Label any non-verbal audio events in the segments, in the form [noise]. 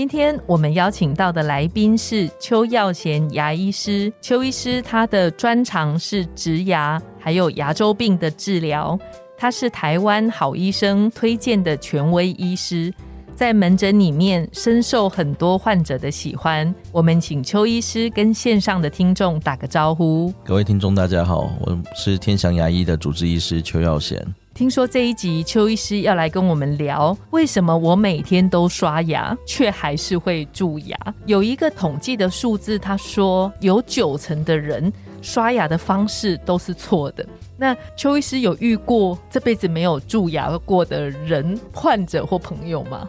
今天我们邀请到的来宾是邱耀贤牙医师。邱医师他的专长是植牙，还有牙周病的治疗。他是台湾好医生推荐的权威医师，在门诊里面深受很多患者的喜欢。我们请邱医师跟线上的听众打个招呼。各位听众，大家好，我是天祥牙医的主治医师邱耀贤。听说这一集邱医师要来跟我们聊，为什么我每天都刷牙，却还是会蛀牙？有一个统计的数字，他说有九成的人刷牙的方式都是错的。那邱医师有遇过这辈子没有蛀牙过的人、患者或朋友吗？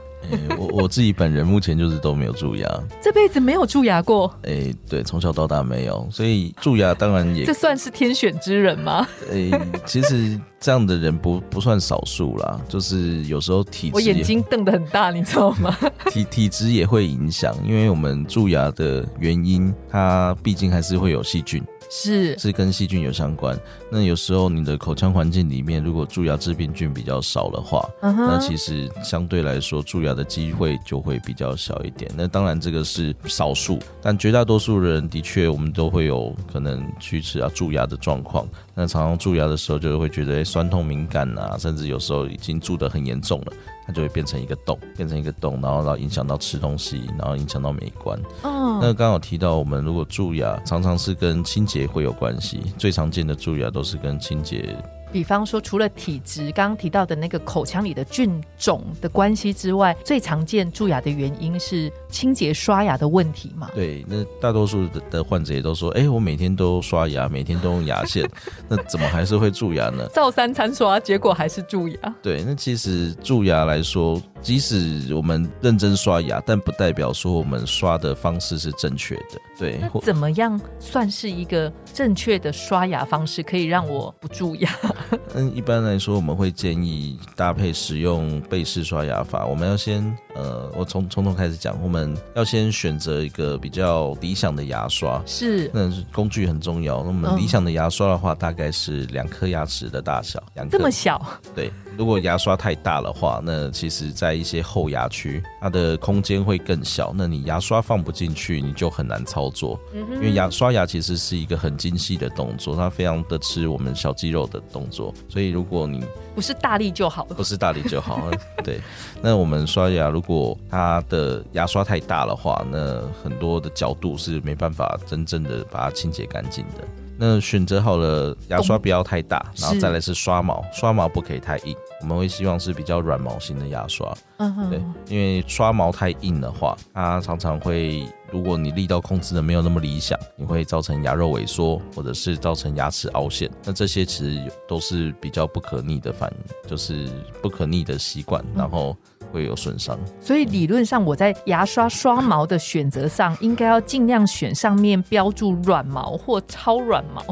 我我自己本人目前就是都没有蛀牙，这辈子没有蛀牙过。哎，对，从小到大没有，所以蛀牙当然也这算是天选之人吗？哎，其实这样的人不不算少数啦，就是有时候体质我眼睛瞪得很大，你知道吗？[laughs] 体体质也会影响，因为我们蛀牙的原因，它毕竟还是会有细菌。是是跟细菌有相关。那有时候你的口腔环境里面，如果蛀牙致病菌比较少的话，那其实相对来说蛀牙的机会就会比较小一点。那当然这个是少数，但绝大多数人的确我们都会有可能龋齿啊蛀牙的状况。那常常蛀牙的时候，就会觉得酸痛敏感啊，甚至有时候已经蛀得很严重了。它就会变成一个洞，变成一个洞，然后然后影响到吃东西，然后影响到美观。哦，那刚好提到我们如果蛀牙，常常是跟清洁会有关系，最常见的蛀牙都是跟清洁。比方说，除了体质刚刚提到的那个口腔里的菌种的关系之外，最常见蛀牙的原因是清洁刷牙的问题嘛？对，那大多数的的患者也都说，哎，我每天都刷牙，每天都用牙线，[laughs] 那怎么还是会蛀牙呢？照三餐刷，结果还是蛀牙。对，那其实蛀牙来说。即使我们认真刷牙，但不代表说我们刷的方式是正确的。对，那怎么样算是一个正确的刷牙方式，可以让我不蛀牙？[laughs] 嗯，一般来说，我们会建议搭配使用背式刷牙法。我们要先，呃，我从从头开始讲，我们要先选择一个比较理想的牙刷。是，那工具很重要。那我们理想的牙刷的话，大概是两颗牙齿的大小，两这么小？对。如果牙刷太大的话，那其实在一些后牙区，它的空间会更小，那你牙刷放不进去，你就很难操作。因为牙刷牙其实是一个很精细的动作，它非常的吃我们小肌肉的动作，所以如果你不是大力就好了，不是大力就好。[laughs] 对，那我们刷牙，如果它的牙刷太大的话，那很多的角度是没办法真正的把它清洁干净的。那选择好了牙刷不要太大，然后再来是刷毛，刷毛不可以太硬，我们会希望是比较软毛型的牙刷。嗯对，因为刷毛太硬的话，它常常会，如果你力道控制的没有那么理想，你会造成牙肉萎缩，或者是造成牙齿凹陷。那这些其实都是比较不可逆的反应，就是不可逆的习惯，然后。会有损伤，所以理论上我在牙刷刷毛的选择上，应该要尽量选上面标注软毛或超软毛。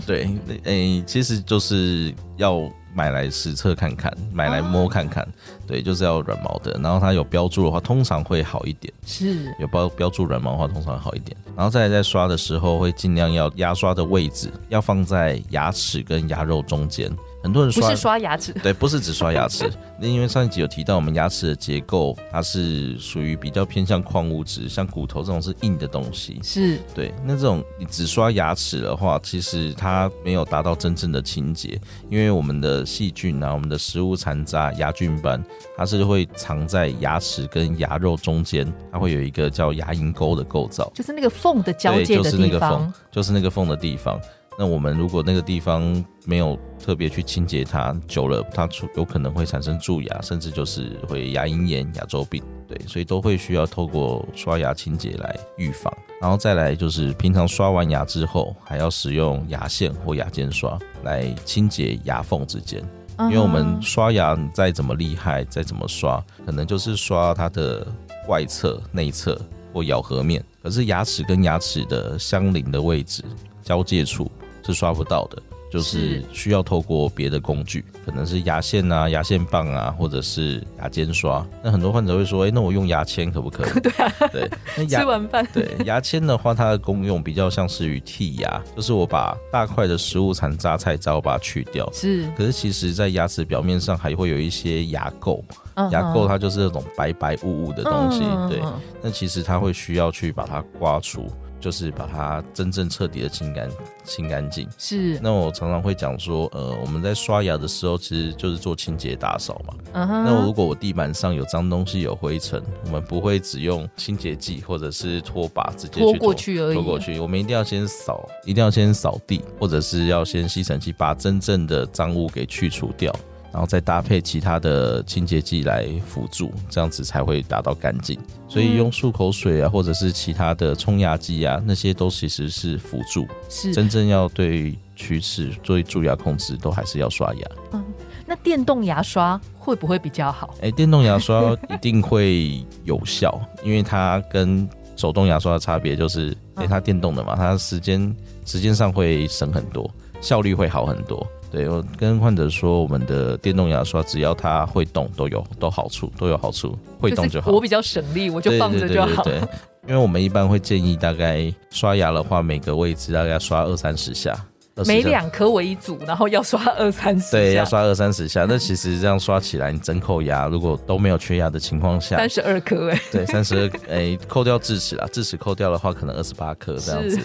[laughs] 对，诶，其实就是要买来实测看看，买来摸看看。对，就是要软毛的，然后它有标注的话，通常会好一点。是，有标标注软毛的话，通常好一点。然后再在刷的时候，会尽量要牙刷的位置要放在牙齿跟牙肉中间。很多人不是刷牙齿，对，不是只刷牙齿。那 [laughs] 因为上一集有提到，我们牙齿的结构它是属于比较偏向矿物质，像骨头这种是硬的东西。是对。那这种你只刷牙齿的话，其实它没有达到真正的清洁，因为我们的细菌啊，我们的食物残渣、牙菌斑，它是会藏在牙齿跟牙肉中间，它会有一个叫牙龈沟的构造，就是那个缝的交界的地方，就是那个缝的地方。那我们如果那个地方没有特别去清洁它，久了它出有可能会产生蛀牙，甚至就是会牙龈炎、牙周病，对，所以都会需要透过刷牙清洁来预防。然后再来就是平常刷完牙之后，还要使用牙线或牙间刷来清洁牙缝之间，因为我们刷牙再怎么厉害，再怎么刷，可能就是刷它的。外侧、内侧或咬合面，可是牙齿跟牙齿的相邻的位置交界处是刷不到的。就是需要透过别的工具，可能是牙线啊、牙线棒啊，或者是牙尖刷。那很多患者会说：“哎，那我用牙签可不可以？” [laughs] 对啊，对。那吃完饭。对牙签的话，它的功用比较像是于剔牙，就是我把大块的食物残渣、菜渣我把它去掉。是。可是其实，在牙齿表面上还会有一些牙垢，牙垢它就是那种白白雾雾的东西。对。那其实它会需要去把它刮除。就是把它真正彻底的清干清干净。是。那我常常会讲说，呃，我们在刷牙的时候，其实就是做清洁打扫嘛。那如果我地板上有脏东西、有灰尘，我们不会只用清洁剂或者是拖把直接拖过去而已。拖过去，我们一定要先扫，一定要先扫地，或者是要先吸尘器把真正的脏污给去除掉。然后再搭配其他的清洁剂来辅助，这样子才会达到干净。所以用漱口水啊，或者是其他的冲牙机啊，那些都其实是辅助。是真正要对龋齿做蛀牙控制，都还是要刷牙。嗯，那电动牙刷会不会比较好？哎，电动牙刷一定会有效，因为它跟手动牙刷的差别就是，哎，它电动的嘛，它时间时间上会省很多，效率会好很多。对我跟患者说，我们的电动牙刷只要它会动，都有都好处，都有好处，会动就好。我比较省力，我就放着就好。对，因为我们一般会建议，大概刷牙的话，每个位置大概刷二三十下。每两颗为一组，然后要刷二三十。对，要刷二三十下。那其实这样刷起来，你整口牙如果都没有缺牙的情况下，三十二颗哎。对，三十二 [laughs] 哎，扣掉智齿啊，智齿扣掉的话，可能二十八颗这样子。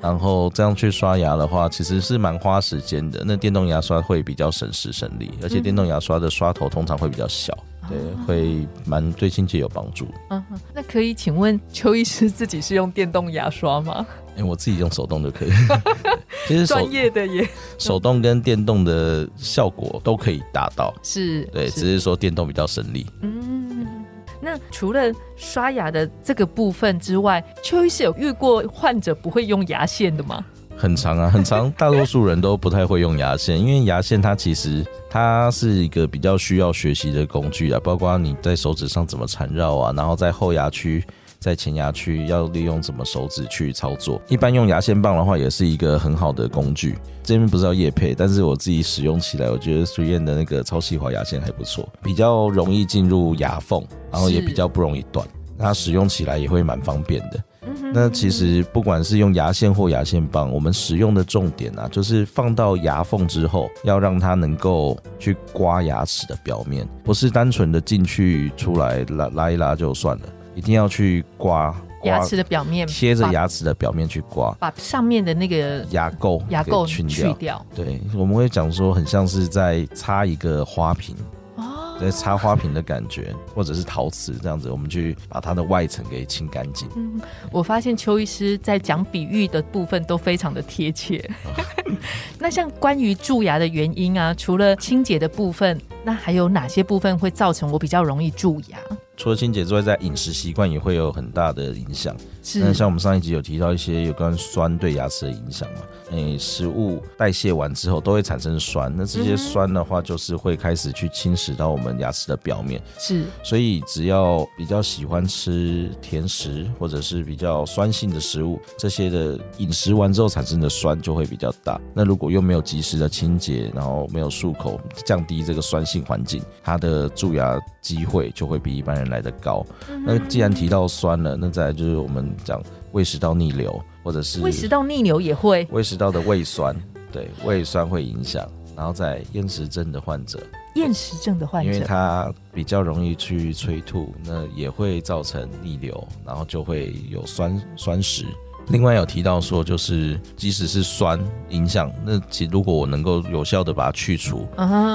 然后这样去刷牙的话，其实是蛮花时间的。那电动牙刷会比较省时省力，而且电动牙刷的刷头通常会比较小，对，会蛮对清洁有帮助。嗯，那可以请问邱医师自己是用电动牙刷吗？哎，我自己用手动就可以。[laughs] 其实专业的也手动跟电动的效果都可以达到，是对，只是说电动比较省力。嗯，那除了刷牙的这个部分之外，邱医师有遇过患者不会用牙线的吗？很长啊，很长，[laughs] 大多数人都不太会用牙线，因为牙线它其实它是一个比较需要学习的工具啊，包括你在手指上怎么缠绕啊，然后在后牙区。在前牙区要利用怎么手指去操作？一般用牙线棒的话，也是一个很好的工具。这边不是要叶配，但是我自己使用起来，我觉得苏燕的那个超细滑牙线还不错，比较容易进入牙缝，然后也比较不容易断，它使用起来也会蛮方便的。那其实不管是用牙线或牙线棒，我们使用的重点啊，就是放到牙缝之后，要让它能够去刮牙齿的表面，不是单纯的进去出来拉拉一拉就算了。一定要去刮牙齿的表面，贴着牙齿的表面去刮，把上面的那个牙垢牙垢去掉。对，我们会讲说，很像是在擦一个花瓶，在擦花瓶的感觉，或者是陶瓷这样子，我们去把它的外层给清干净。嗯，我发现邱医师在讲比喻的部分都非常的贴切。[laughs] 那像关于蛀牙的原因啊，除了清洁的部分，那还有哪些部分会造成我比较容易蛀牙？除了清洁之外，在饮食习惯也会有很大的影响。是，像我们上一集有提到一些有关酸对牙齿的影响嘛？诶，食物代谢完之后都会产生酸，那这些酸的话，就是会开始去侵蚀到我们牙齿的表面。是，所以只要比较喜欢吃甜食或者是比较酸性的食物，这些的饮食完之后产生的酸就会比较大。那如果又没有及时的清洁，然后没有漱口，降低这个酸性环境，它的蛀牙机会就会比一般人来的高。那既然提到酸了，那再来就是我们讲胃食道逆流。或者是胃食道逆流也会，胃食道的胃酸，对胃酸会影响。然后在厌食症的患者，厌食症的患者，因为他比较容易去催吐，那也会造成逆流，然后就会有酸酸食。另外有提到说，就是即使是酸影响，那其如果我能够有效的把它去除，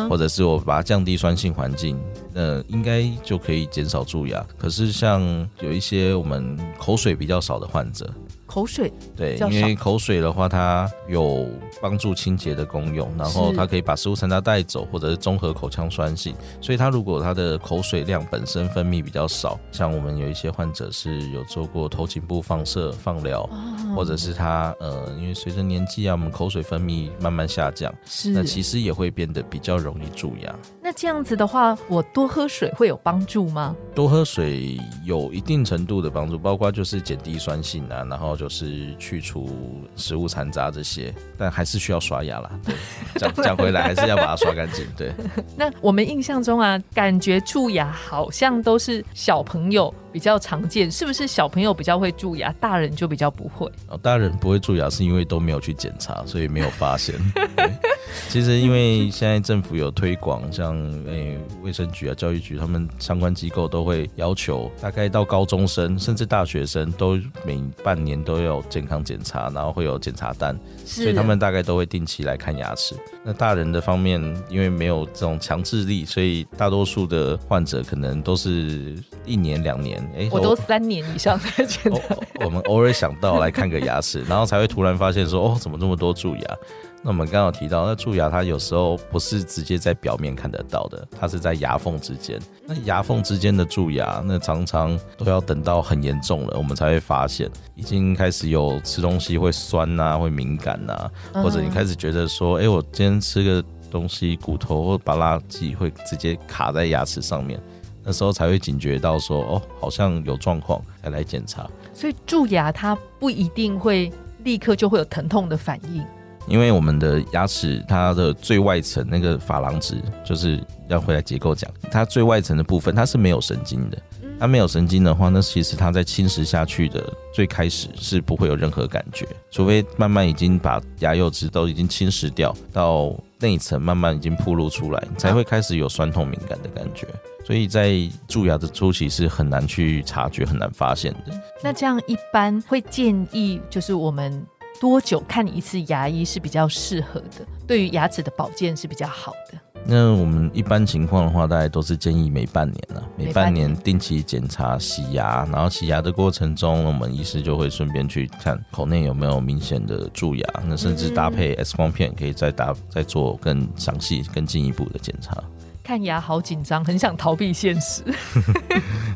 或者是我把它降低酸性环境，那应该就可以减少蛀牙。可是像有一些我们口水比较少的患者。口水对，因为口水的话，它有帮助清洁的功用，然后它可以把食物残渣带走，或者是中和口腔酸性。所以它如果它的口水量本身分泌比较少，像我们有一些患者是有做过头颈部放射放疗，哦或者是他呃，因为随着年纪啊，我们口水分泌慢慢下降，是那其实也会变得比较容易蛀牙。那这样子的话，我多喝水会有帮助吗？多喝水有一定程度的帮助，包括就是减低酸性啊，然后就是去除食物残渣这些，但还是需要刷牙啦。[laughs] 对，讲讲回来还是要把它刷干净。对，[laughs] 那我们印象中啊，感觉蛀牙好像都是小朋友比较常见，是不是小朋友比较会蛀牙，大人就比较不会？哦，大人不会蛀牙是因为都没有去检查，所以没有发现。[laughs] 对 [laughs] 其实因为现在政府有推广，像诶卫生局啊、教育局，他们相关机构都会要求，大概到高中生甚至大学生都每半年都要健康检查，然后会有检查单。所以他们大概都会定期来看牙齿。那大人的方面，因为没有这种强制力，所以大多数的患者可能都是一年两年，哎、我都三年以上才检偶查。偶我们偶尔想到来看个牙齿，然后才会突然发现说，哦，怎么这么多蛀牙？那我们刚刚有提到，那蛀牙它有时候不是直接在表面看得到的，它是在牙缝之间。那牙缝之间的蛀牙，那常常都要等到很严重了，我们才会发现已经开始有吃东西会酸呐、会敏感呐、或者你开始觉得说，哎、我今天吃个东西，骨头或把垃圾会直接卡在牙齿上面，那时候才会警觉到说，哦，好像有状况，才来检查。所以蛀牙它不一定会立刻就会有疼痛的反应。因为我们的牙齿它的最外层那个珐琅质，就是要回来结构讲，它最外层的部分它是没有神经的。它没有神经的话，那其实它在侵蚀下去的最开始是不会有任何感觉，除非慢慢已经把牙釉质都已经侵蚀掉，到内层慢慢已经暴露出来，才会开始有酸痛敏感的感觉。所以在蛀牙的初期是很难去察觉、很难发现的。那这样一般会建议，就是我们多久看一次牙医是比较适合的，对于牙齿的保健是比较好的。那我们一般情况的话，大概都是建议每半年啊，每半年年定期检查洗牙，然后洗牙的过程中，我们医师就会顺便去看口内有没有明显的蛀牙，那甚至搭配 X 光片，可以再搭再做更详细、更进一步的检查。看牙好紧张，很想逃避现实，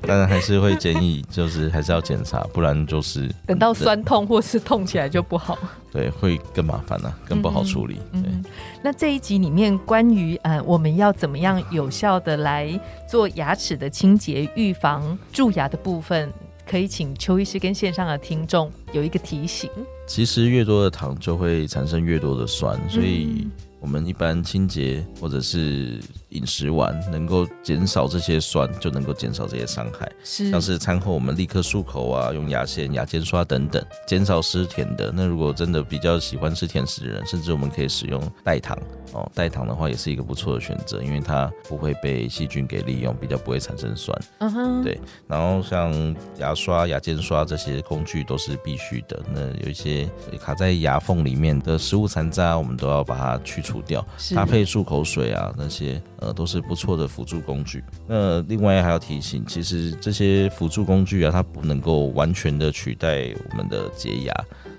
当然还是会建议，就是还是要检查，不然就是等到酸痛或是痛起来就不好。对会更麻烦了、更不好处理。对。嗯，那这一集里面关于呃我们要怎么样有效的来做牙齿的清洁、预防蛀牙的部分，可以请邱医师跟线上的听众有一个提醒。其实越多的糖就会产生越多的酸，所以我们一般清洁或者是饮食完，能够减少这些酸，就能够减少这些伤害。是像是餐后我们立刻漱口啊，用牙线、牙尖刷等等，减少吃甜的。那如果真的比较喜欢吃甜食的人，甚至我们可以使用代糖哦，代糖的话也是一个不错的选择，因为它不会被细菌给利用，比较不会产生酸。嗯哼，对然后像牙刷、牙尖刷这些工具都是必须的。那有一些卡在牙缝里面的食物残渣，我们都要把它去除掉。搭配漱口水啊，那些呃都是不错的辅助工具。那另外还要提醒，其实这些辅助工具啊，它不能够完全的取代我们的洁牙。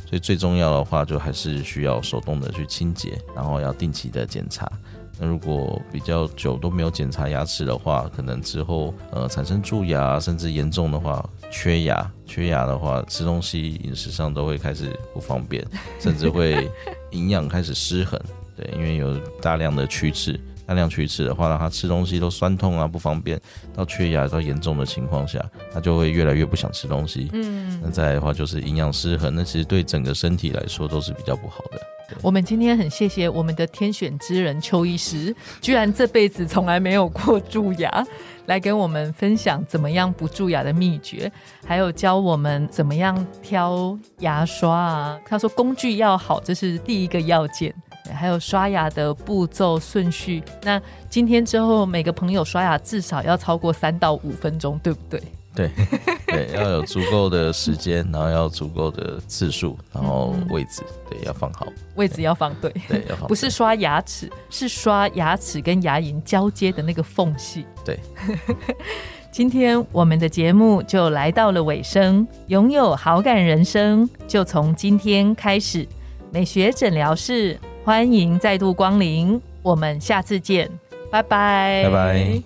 所以最重要的话，就还是需要手动的去清洁，然后要定期的检查。那如果比较久都没有检查牙齿的话，可能之后呃产生蛀牙，甚至严重的话缺牙，缺牙的话吃东西饮食上都会开始不方便，甚至会 [laughs] 营养开始失衡。对，因为有大量的龋齿，大量龋齿的话，让他吃东西都酸痛啊，不方便，到缺牙到严重的情况下，他就会越来越不想吃东西。嗯，那再来的话就是营养失衡，那其实对整个身体来说都是比较不好的。我们今天很谢谢我们的天选之人邱医师，居然这辈子从来没有过蛀牙，来跟我们分享怎么样不蛀牙的秘诀，还有教我们怎么样挑牙刷啊。他说工具要好，这是第一个要件。对还有刷牙的步骤顺序。那今天之后，每个朋友刷牙至少要超过三到五分钟，对不对？对 [laughs] 对，要有足够的时间，然后要足够的次数，然后位置，对，要放好，位置要放对。对，要 [laughs] 放不是刷牙齿，是刷牙齿跟牙龈交接的那个缝隙。对。[laughs] 今天我们的节目就来到了尾声，拥有好感人生就从今天开始。美学诊疗室欢迎再度光临，我们下次见，拜拜，拜拜。